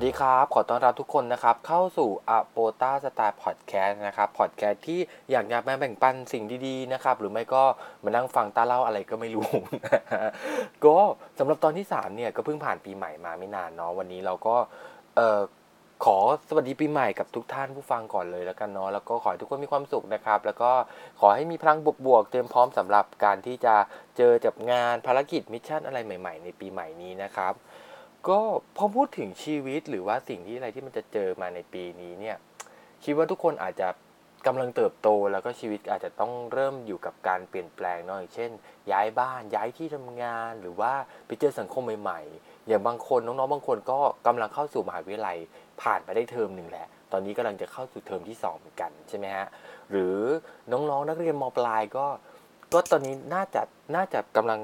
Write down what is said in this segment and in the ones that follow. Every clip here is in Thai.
วัสดีครับ ขอต้อนรับทุกคนนะครับ เข้าสู่ a p o t a Style Podcast นะครับ พอดแคสต์ที่อยากจะมาแบ่งปันสิ่งดีๆนะครับ หรือไม่ก็มานั่งฟังตาเล่าอะไรก็ไม่รู้ ก็สำหรับตอนที่ 3 เนี่ย ก็เพิ่งผ่านปีใหม่มาไม่นานเนาะ วันนี้เราก็เอ่อขอสวัสดีปีใหม่กับทุกท่านผู้ฟังก่อนเลยแล้วกันเนาะ แล้วก็ขอให้ทุกคนมีความสุขนะครับ แล้วก็ขอให้มีพลังบวกๆ เตรียมพร้อมสำหรับการที่จะเจอกับงานภารกิจ mission อะไรใหม่ ๆ ในปีใหม่นี้นะครับ ก็พอพูดถึงชีวิตหรือว่าสิ่งที่อะไรที่มันจะเจอมาในปีนี้เนี่ย คิดว่าทุกคนอาจจะกำลังเติบโตแล้วก็ชีวิตอาจจะต้องเริ่มอยู่กับการเปลี่ยนแปลงเนาะอย่างเช่น ย้ายบ้านย้ายที่ทำงานหรือว่าไปเจอสังคมใหม่ๆ อย่างบางคนน้องๆบางคนก็กำลังเข้าสู่มหาวิทยาลัยผ่านไปได้เทอมหนึ่งแหละ ตอนนี้กำลังจะเข้าสู่เทอมที่2เหมือนกันใช่ไหมฮะหรือน้องๆนักเรียนมปลายก็ ก็ตอนนี้น่าจะน่าจะกำลัง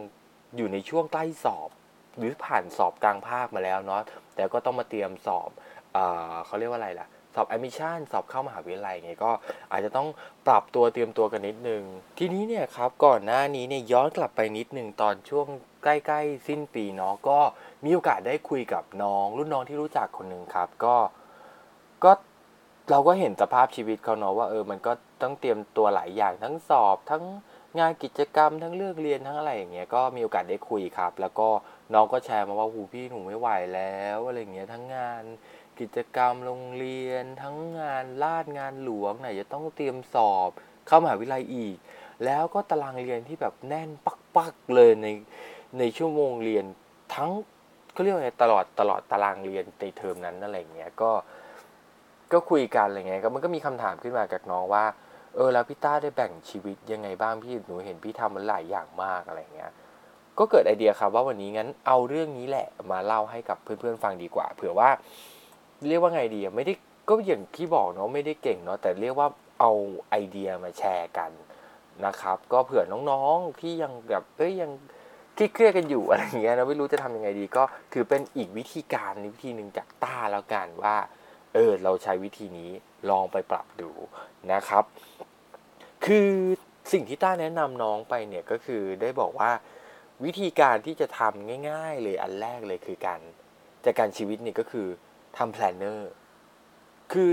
อยู่ในช่วงใกล้สอบ หรือผ่านสอบกลางภาคมาแล้วเนาะแต่ก็ต้องมาเตรียมสอบเอเขาเรียกว่าอะไรล่ะ สอบแอมิชันสอบเข้ามหาวิทยาลัยไงก็อาจจะต้องปรับตัวเตรียมตัวกันนิดนึง ทีนี้เนี่ยครับก่อนหน้านี้เนี่ยย้อนกลับไปนิดนึงตอนช่วงใกล้ๆ สิ้นปีเนาะก็มีโอกาสได้คุยกับน้อง รุ่นน้องที่รู้จักคนหนึ่งครับ ก็ก็เราก็เห็นสภาพชีวิตเขาเนาะว่าเออมันก็ต้องเตรียมตัวหลายอย่างทั้งสอบทั้ง งานกิจกรรมทั้งเรื่องเรียนทั้งอะไรอย่างเงี้ยก็มีโอกาสได้คุยครับ แล้วก็น้องก็แชร์มาว่าหูพี่หนูไม่ไหวแล้วอะไรเงี้ยทั้งงานกิจกรรมโรงเรียน ทั้งงานลาดงานหลวงไหนจะต้องเตรียมสอบเข้ามหาวิทยาลัยอีก แล้วก็ตารางเรียนที่แบบแน่นปักๆเลยในในชั่วโมงเรียนทั้งเขาเรียกว่าไงตลอดตลอดตารางเรียนในเทอมนั้นอะไรเงี้ยก็ก็คุยกันอะไรเงี้ยก็มันก็มีคำถามขึ้นมากับน้องว่า เออแล้วพี่ต้าได้แบ่งชีวิตยังไงบ้างพี่หนูเห็นพี่ทำมันหลายอย่างมากอะไรเงี้ยก็เกิดไอเดียครับว่าวันนี้งั้นเอาเรื่องนี้แหละมาเล่าให้กับเพื่อนๆฟังดีกว่า เผื่อว่า เรียกว่าไงดีไม่ได้ก็อย่างที่บอกเนาะไม่ได้เก่งเนาะแต่เรียกว่าเอาไอเดียมาแชร์กันนะครับ ก็เผื่อน้องๆที่ยังแบบเอ้ยยังเครียดกันอยู่อะไรเงี้ยนะไม่รู้จะทำยังไงดี ก็ถือเป็นอีกวิธีการวิธีหนึ่งจากต้าแล้วกันว่า เออเราใช้วิธีนี้ลองไปปรับดูนะครับ คือสิ่งที่ต้าแนะนำน้องไปเนี่ยก็คือได้บอกว่าวิธีการที่จะทำง่าย ๆ เลยอันแรกเลยคือการจัดการชีวิตเนี่ยก็คือทำ planner คือ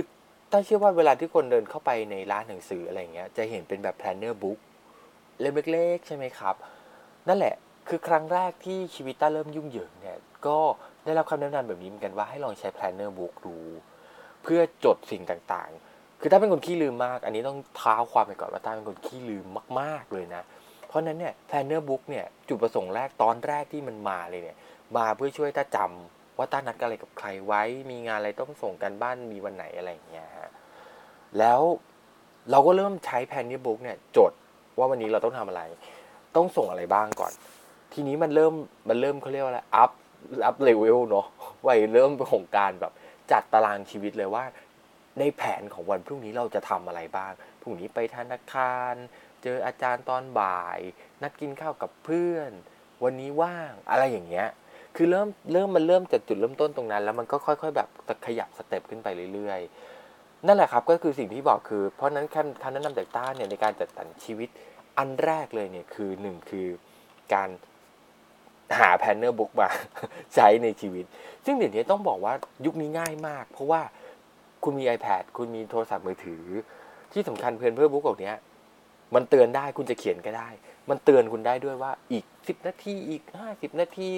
ต้าเชื่อว่าเวลาที่คนเดินเข้าไปในร้านหนังสืออะไรเงี้ยจะเห็นเป็นแบบ planner book เล่มเล็กๆ ใช่ไหมครับ นั่นแหละคือครั้งแรกที่ชีวิตต้าเริ่มยุ่งเหยิงเนี่ยก็ได้รับคำแนะนำแบบนี้เหมือนกันว่าให้ลองใช้ planner book ดู เพื่อจดสิ่งต่างๆ คือต้าเป็นคนขี้ลืมมาก อันนี้ต้องเท้าความไปก่อนว่าต้าเป็นคนขี้ลืมมากๆเลยนะ เพราะนั้นเนี่ย planner book เนี่ยจุดประสงค์แรกตอนแรกที่มันมาเลยเนี่ยมาเพื่อช่วยต้าจำว่าต้านัดอะไรกับใครไว้ มีงานอะไรต้องส่งการบ้านมีวันไหนอะไรอย่างเงี้ยฮะแล้วเราก็เริ่มใช้ planner book เนี่ยจดว่าวันนี้เราต้องทำอะไร ต้องส่งอะไรบ้างก่อน ทีนี้มันเริ่มมันเริ่มเขาเรียกว่าอะไร up up level เนาะไว้เริ่มของการแบบ จัดตารางชีวิตเลยว่า ในแผนของวันพรุ่งนี้เราจะทำอะไรบ้าง พรุ่งนี้ไปธนาคาร เจออาจารย์ตอนบ่าย นัดกินข้าวกับเพื่อน วันนี้ว่างอะไรอย่างเงี้ย คือเริ่มเริ่มมันเริ่มจากจุดเริ่มต้นตรงนั้น แล้วมันก็ค่อย ๆ แบบขยับ step ขึ้นไปเรื่อยๆ นั่นแหละครับก็คือสิ่งที่บอกคือ เพราะนั้นคำคำแนะนำจากต้าเนี่ยในการจัดสรรชีวิตอันแรกเลยเนี่ยคือหนึ่งคือการ หา planner book มาใช้ในชีวิต ซึ่งเดี๋ยวนี้ต้องบอกว่ายุคนี้ง่ายมาก เพราะว่าคุณมี iPad คุณมีโทรศัพท์มือถือ ที่สำคัญ planner book แบบเนี้มันเตือนได้คุณจะเขียนก็ได้ มันเตือนคุณได้ด้วยว่าอีกสิบนาทีอีกห้าสิบนาที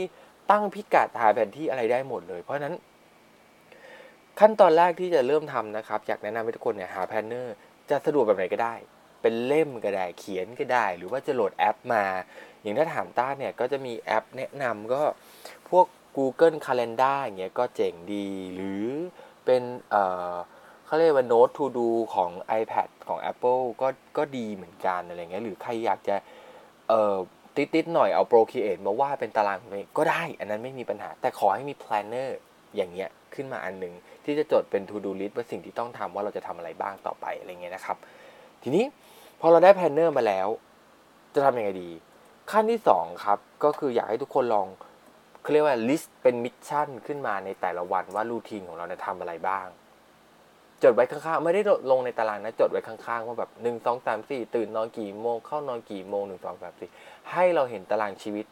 ตั้งพิกัดหาแผนที่อะไรได้หมดเลย เพราะฉะนั้น ขั้นตอนแรกที่จะเริ่มทำนะครับ อยากแนะนำให้ทุกคนเนี่ยหา planner จะสะดวกแบบไหนก็ได้ เป็นเล่มก็ได้เขียนก็ได้ หรือว่าจะโหลดแอปมา อย่างถ้าถามต้าเนี่ยก็จะมีแอปแนะนำก็พวก Google Calendar อย่างเงี้ยก็เจ๋งดี หรือเป็นเอ่อเขาเรียกว่า Note to Do ของ iPad ของ Apple ก็ก็ดีเหมือนกันอะไรเงี้ยหรือใครอยากจะเอ่อติสต์ๆหน่อยเอา Procreate มาวาดเป็นตารางก็ได้ อันนั้นไม่มีปัญหา แต่ขอให้มี Planner อย่างเงี้ยขึ้นมาอันหนึ่งที่จะจดเป็น to do list ว่าสิ่งที่ต้องทำว่าเราจะทำอะไรบ้างต่อไปอะไรเงี้ยนะครับ ทีนี้ พอเราได้ planner มาแล้ว จะทำยังไงดี ขั้นที่สองครับ ก็คืออยากให้ทุกคนลองเขาเรียกว่า list เป็น mission ขึ้นมาในแต่ละวันว่า routine ของเราจะทำอะไรบ้าง จดไว้ข้างๆ ไม่ได้ลงในตารางนะ จดไว้ข้างๆ ว่าแบบหนึ่งสองสามสี่ตื่นนอนกี่โมง เข้านอนกี่โมงหนึ่งสองสามสี่ให้เราเห็นตารางชีวิต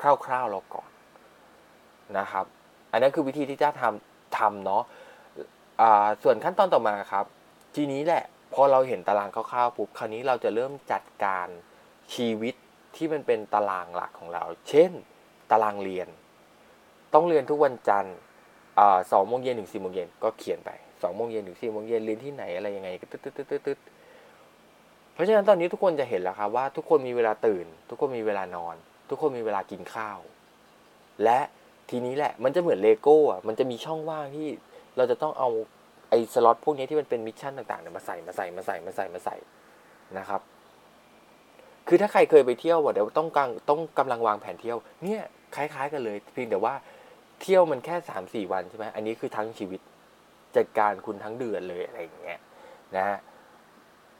คร่าวๆเราก่อนนะครับ อันนั้นคือวิธีที่จะทำทำเนาะอ่าส่วนขั้นตอนต่อมาครับ ทีนี้แหละ พอเราเห็นตารางคร่าวๆปุ๊บคราวนี้เราจะเริ่มจัดการชีวิตที่มันเป็นตารางหลักของเรา เช่น ตารางเรียน ต้องเรียนทุกวันจันทร์สองโมงเย็นถึงสี่โมงเย็นก็เขียนไปสองโมงเย็นถึงสี่โมงเย็นเรียนที่ไหนอะไรยังไงตึ๊ดตึ๊ดตึ๊ดตึ๊ดเพราะฉะนั้นตอนนี้ทุกคนจะเห็นแล้วครับว่าทุกคนมีเวลาตื่น ทุกคนมีเวลานอน ทุกคนมีเวลากินข้าว และทีนี้แหละมันจะเหมือนเลโก้อะมันจะมีช่องว่างที่เราจะต้องเอา สล็อตพวกนี้ที่มันเป็น mission ต่างๆเนี่ยมาใส่มาใส่มาใส่มาใส่มาใส่นะครับ คือถ้าใครเคยไปเที่ยวเดี๋ยวต้องกางต้องกำลังวางแผนเที่ยวเนี่ยคล้าย ๆ กันเลยเพียงแต่ว่าเที่ยวมันแค่สามสี่วันใช่ไหมอันนี้คือทั้งชีวิตจัดการคุณทั้งเดือนเลยอะไรอย่างเงี้ยนะฮะ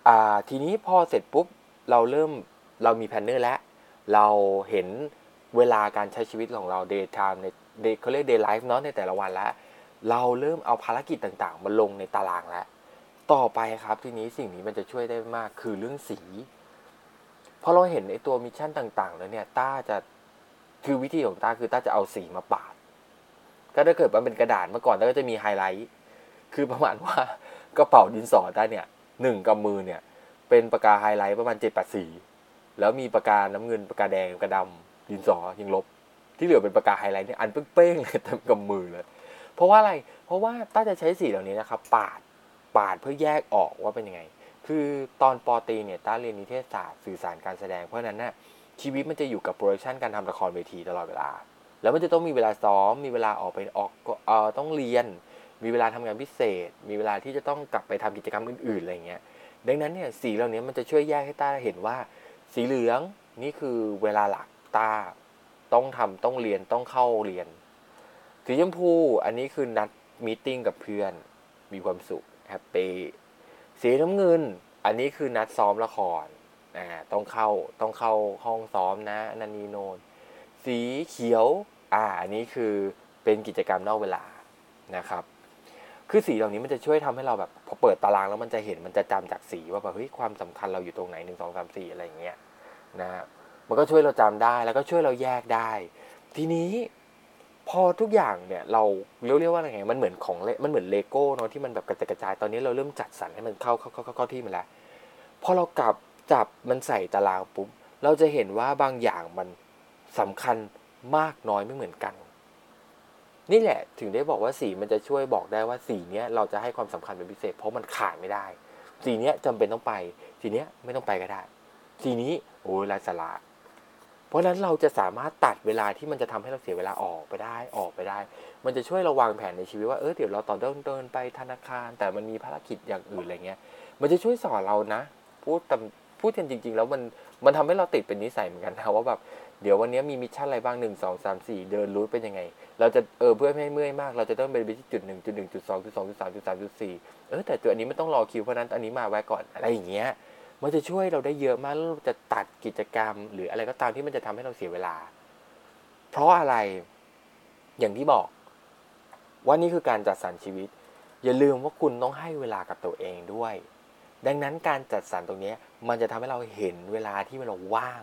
อ่าทีนี้พอเสร็จปุ๊บเราเริ่มเรามีแพนเนอร์แล้ว เราเห็นเวลาการใช้ชีวิตของเรา day time ในเขาเรียก day life เนาะในแต่ละวันแล้ว เราเริ่มเอาภารกิจต่างๆ มาลงในตารางแล้ว ต่อไปครับทีนี้สิ่งนี้มันจะช่วยได้มากคือเรื่องสีพอเราเห็นไอตัว mission ต่าง ๆ แล้วเนี่ยต้าจะคือวิธีของต้าคือต้าจะเอาสีมาปาด ก็ถ้าเกิดมันเป็นกระดาษเมื่อก่อนต้าก็จะมีไฮไลท์คือประมาณว่ากระเป๋าดินสอต้าเนี่ยหนึ่งกำมือเนี่ย เป็นปากกาไฮไลท์ประมาณเจ็ดแปดสีแล้วมีปากกาน้ำเงินปากกาแดงปากกาดำดินสอยิงลบ ที่เหลือเป็นปากกาไฮไลท์เนี่ยอันเป้งๆเลยเต็มกำมือเลย เพราะว่าอะไร เพราะว่าต้าจะใช้สีเหล่านี้นะครับ ปาด ปาดเพื่อแยกออกว่าเป็นยังไง คือตอนป.ตรีเนี่ยต้าเรียนนิเทศศาสตร์สื่อสารการแสดง เพราะนั้นน่ะชีวิตมันจะอยู่กับ production การทำละครเวทีตลอดเวลา แล้วมันจะต้องมีเวลาซ้อม มีเวลาออกไปออกเอ่อต้องเรียน มีเวลาทำงานพิเศษ มีเวลาที่จะต้องกลับไปทำกิจกรรมอื่นๆอะไรเงี้ย ดังนั้นเนี่ยสีเหล่านี้มันจะช่วยแยกให้ต้าเห็นว่า สีเหลืองนี่คือเวลาหลักต้าต้องทำต้องเรียนต้องเข้าเรียน สีชมพูอันนี้คือนัด meeting กับเพื่อนมีความสุข happy สีน้ำเงิน อันนี้คือนัดซ้อมละครอ่าต้องเข้าต้องเข้าห้องซ้อมนะนันนีโนนสีเขียวอ่าอันนี้คือเป็นกิจกรรมนอกเวลานะครับ คือสีเหล่านี้มันจะช่วยทำให้เราแบบพอเปิดตารางแล้วมันจะเห็นมันจะจำจากสีว่าแบบเฮ้ยความสำคัญเราอยู่ตรงไหนหนึ่งสองสามสี่อะไรอย่างเงี้ยนะฮะมันก็ช่วยเราจำได้แล้วก็ช่วยเราแยกได้ ทีนี้ พอทุกอย่างเนี่ยเราเรียกเรียกว่าอะไรไงมันเหมือนของเลมันเหมือนเลโก้เนาะที่มันแบบกระจายกระจายตอนนี้เราเริ่มจัดสรรให้มันเข้าเข้าเข้าเข้าที่มันแล้วพอเรากลับจับมันใส่ตารางปุ๊บเราจะเห็นว่าบางอย่างมันสำคัญมากน้อยไม่เหมือนกัน นี่แหละถึงได้บอกว่าสีมันจะช่วยบอกได้ว่าสีเนี้ยเราจะให้ความสำคัญเป็นพิเศษ เพราะมันขาดไม่ได้ สีเนี้ยจำเป็นต้องไป สีเนี้ยไม่ต้องไปก็ได้ สีนี้โอ้ยไร้สาระ เพราะฉะนั้นเราจะสามารถตัดเวลาที่มันจะทำให้เราเสียเวลาออกไปได้ออกไปได้ มันจะช่วยเราวางแผนในชีวิตว่าเออเดี๋ยวเราต่อเดินเดินไปธนาคาร แต่มันมีภารกิจอย่างอื่นอะไรเงี้ย มันจะช่วยสอนเรานะพูดตพูดกันจริง ๆ แล้วมันมันทำให้เราติดเป็นนิสัยเหมือนกันนะว่าแบบเดี๋ยววันนี้มี mission อะไรบ้างหนึ่งสองสามสี่เดิน route เป็นยังไง เราจะเออเพื่อไม่ให้เมื่อยมาก เราจะต้องไปที่จุดหนึ่งจุดหนึ่งจุดสองจุดสองจุดสามจุดสามจุดสี่เออแต่ตัวอันนี้ไม่ต้องรอคิวเพราะนั้นอันนี้มาไว้ก่อนอะไรอย่างเงี้ย มันจะช่วยเราได้เยอะมากแล้วเราจะตัดกิจกรรม หรืออะไรก็ตามที่มันจะทำให้เราเสียเวลา เพราะอะไรอย่างที่บอกว่านี่คือการจัดสรรชีวิต อย่าลืมว่าคุณต้องให้เวลากับตัวเองด้วย ดังนั้นการจัดสรรตรงนี้มันจะทำให้เราเห็นเวลาที่เราว่าง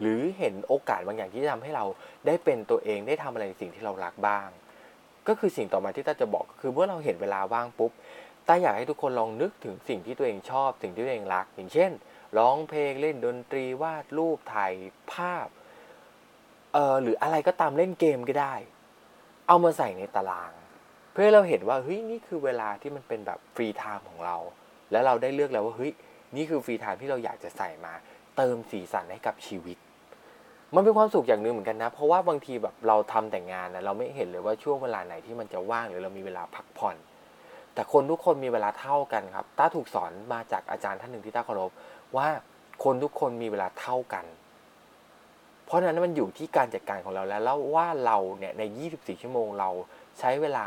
หรือเห็นโอกาสบางอย่างที่จะทำให้เราได้เป็นตัวเองได้ทำอะไรในสิ่งที่เรารักบ้าง ก็คือสิ่งต่อมาที่ต้าจะบอกก็คือเมื่อเราเห็นเวลาว่างปุ๊บ ต้าอยากให้ทุกคนลองนึกถึงสิ่งที่ตัวเองชอบสิ่งที่ตัวเองรัก อย่างเช่น ร้องเพลงเล่นดนตรีวาดรูปถ่ายภาพเอ่อหรืออะไรก็ตามเล่นเกมก็ได้ เอามาใส่ในตาราง เพื่อเราเห็นว่าเฮ้ยนี่คือเวลาที่มันเป็นแบบ free time ของเรา แล้วเราได้เลือกแล้วว่าเฮ้ยนี่คือ free time ที่เราอยากจะใส่มา เติมสีสันให้กับชีวิต มันเป็นความสุขอย่างหนึ่งเหมือนกันนะ เพราะว่าบางทีแบบเราทำแต่งงานนะเราไม่เห็นเลยว่าช่วงเวลาไหนที่มันจะว่างหรือเรามีเวลาพักผ่อน แต่คนทุกคนมีเวลาเท่ากันครับต้าถูกสอนมาจากอาจารย์ท่านหนึ่งที่ต้าเคารพว่าคนทุกคนมีเวลาเท่ากัน เพราะฉะนั้นมันอยู่ที่การจัดการของเราแล้วแล้วว่าเราเนี่ยใน 24 ชั่วโมงเราใช้เวลา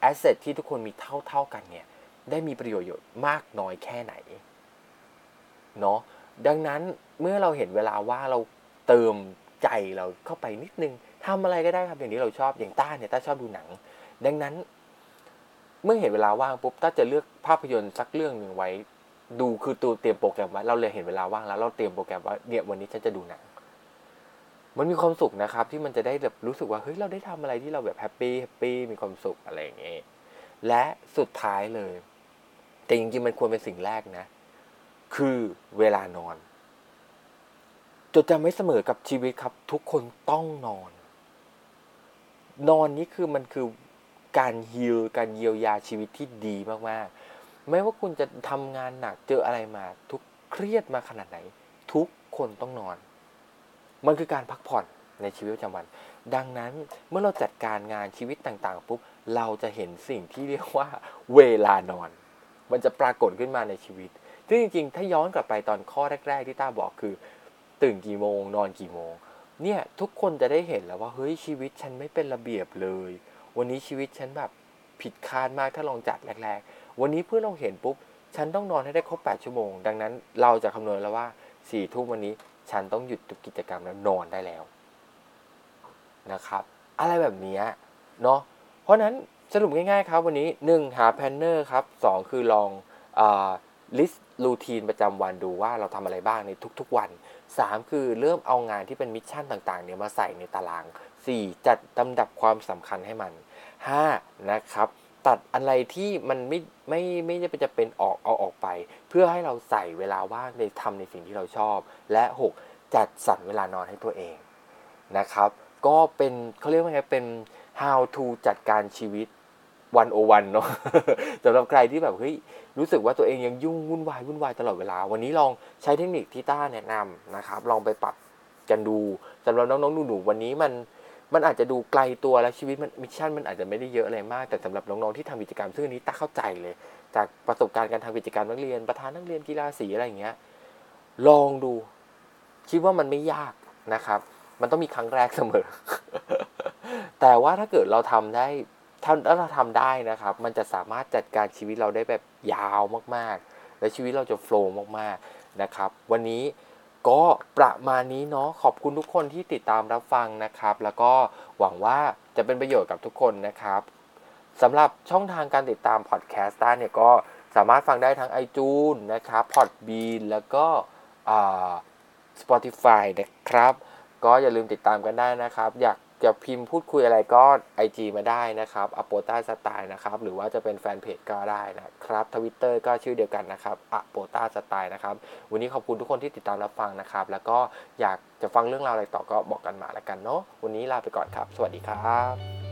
แอสเซทที่ทุกคนมีเท่าเท่ากันเนี่ยได้มีประโยชน์มากน้อยแค่ไหนเนาะดังนั้นเมื่อเราเห็นเวลาว่าเราเติมใจเราเข้าไปนิดนึงทำอะไรก็ได้ครับอย่างนี้เราชอบอย่างต้าเนี่ยต้าชอบดูหนัง ดังนั้น เมื่อเห็นเวลาว่างปุ๊บต้าจะเลือกภาพยนตร์สักเรื่องหนึ่งไว้ ดูคือต้าเตรียมโปรแกรมไว้เราเลยเห็นเวลาว่างแล้วเราเตรียมโปรแกรมว่าเนี่ยวันนี้ฉันจะดูหนังมันมีความสุขนะครับ ที่มันจะได้แบบรู้สึกว่าเฮ้ยเราได้ทำอะไรที่เราแบบ happy happy มีความสุขอะไรอย่างเงี้ยและสุดท้ายเลย แต่จริงๆมันควรเป็นสิ่งแรกนะ คือเวลานอน จดจำไว้เสมอกับชีวิตครับ ทุกคนต้องนอน นอนนี่คือมันคือ การฮิลการเยียวยาชีวิตที่ดีมากๆ ไม่ว่าคุณจะทำงานหนักเจออะไรมา ทุกเครียดมาขนาดไหน ทุกคนต้องนอน มันคือการพักผ่อนในชีวิตประจำวัน ดังนั้นเมื่อเราจัดการงานชีวิตต่างๆปุ๊บเราจะเห็นสิ่งที่เรียกว่าเวลานอน มันจะปรากฏขึ้นมาในชีวิตซึ่งจริงๆ ถ้าย้อนกลับไปตอนข้อแรก ๆ ที่ต้าบอกคือ ตื่นกี่โมง นอนกี่โมง เนี่ยทุกคนจะได้เห็นแล้วว่าเฮ้ยชีวิตฉันไม่เป็นระเบียบเลย วันนี้ชีวิตฉันแบบผิดคาดมากถ้าลองจัดแรกๆ วันนี้เพื่อนเราเห็นปุ๊บ ฉันต้องนอนให้ได้ครบ 8 ชั่วโมง ดังนั้นเราจะคำนวณแล้วว่าสี่ทุ่มวันนี้ฉันต้องหยุดทุกกิจกรรมแล้วนอนได้แล้วนะครับ อะไรแบบนี้เนาะ เพราะนั้นสรุปง่ายๆครับวันนี้ 1 หา planner ครับ 2 คือลอง list routine ประจำวันดูว่าเราทำอะไรบ้างในทุกๆวัน 3 คือเริ่มเอางานที่เป็น mission ต่างๆเนี่ยมาใส่ในตาราง 4 จัดลำดับความสำคัญให้มัน 5นะครับตัดอะไรที่มันไม่ไม่ไม่จำจำเป็นออกเอาออกไป เพื่อให้เราใส่เวลาว่างในทำในสิ่งที่เราชอบ และ 6 จัดสรรเวลานอนให้ตัวเองนะครับ ก็เป็นเขาเรียกว่าไงเป็น how to จัดการชีวิต one o one เนาะสำหรับใครที่แบบเฮ้ยรู้สึกว่าตัวเองยังยุ่งวุ่นวายวุ่นวายตลอดเวลา วันนี้ลองใช้เทคนิคที่ต้าแนะนำนะครับ ลองไปปรับกันดูสำหรับน้องๆหนูๆวันนี้มัน มันอาจจะดูไกลตัวและชีวิตมัน mission มันอาจจะไม่ได้เยอะอะไรมาก แต่สำหรับน้องๆที่ทำกิจกรรมซึ่งอันนี้ต้าเข้าใจเลย จากประสบการณ์การทำกิจกรรมนักเรียน ประธานนักเรียนกีฬาสีอะไรอย่างเงี้ยลองดู คิดว่ามันไม่ยากนะครับ มันต้องมีครั้งแรกเสมอ แต่ว่าถ้าเกิดเราทำได้ถ้าเราทำได้นะครับ มันจะสามารถจัดการชีวิตเราได้แบบยาวมากๆ และชีวิตเราจะโฟล์มากๆนะครับ วันนี้ ก็ประมาณนี้เนาะขอบคุณทุกคนที่ติดตามรับฟังนะครับ แล้วก็หวังว่าจะเป็นประโยชน์กับทุกคนนะครับสำหรับช่องทางการติดตามพอดแคสต์ได้เนี่ยก็สามารถฟังได้ทั้ง iTunes นะครับ Podbean แล้วก็ Spotify นะครับ ก็อย่าลืมติดตามกันได้นะครับ อยาก จะพิมพ์พูดคุยอะไรก็ IG มาได้นะครับอโปต้าสไตล์นะครับ หรือว่าจะเป็นแฟนเพจก็ได้นะครับทวิตเตอร์ก็ชื่อเดียวกันนะครับอโปต้าสไตล์นะครับ วันนี้ขอบคุณทุกคนที่ติดตามรับฟังนะครับ แล้วก็อยากจะฟังเรื่องราวอะไรต่อก็บอกกันมาแล้วกันเนาะวันนี้ลาไปก่อนครับ สวัสดีครับ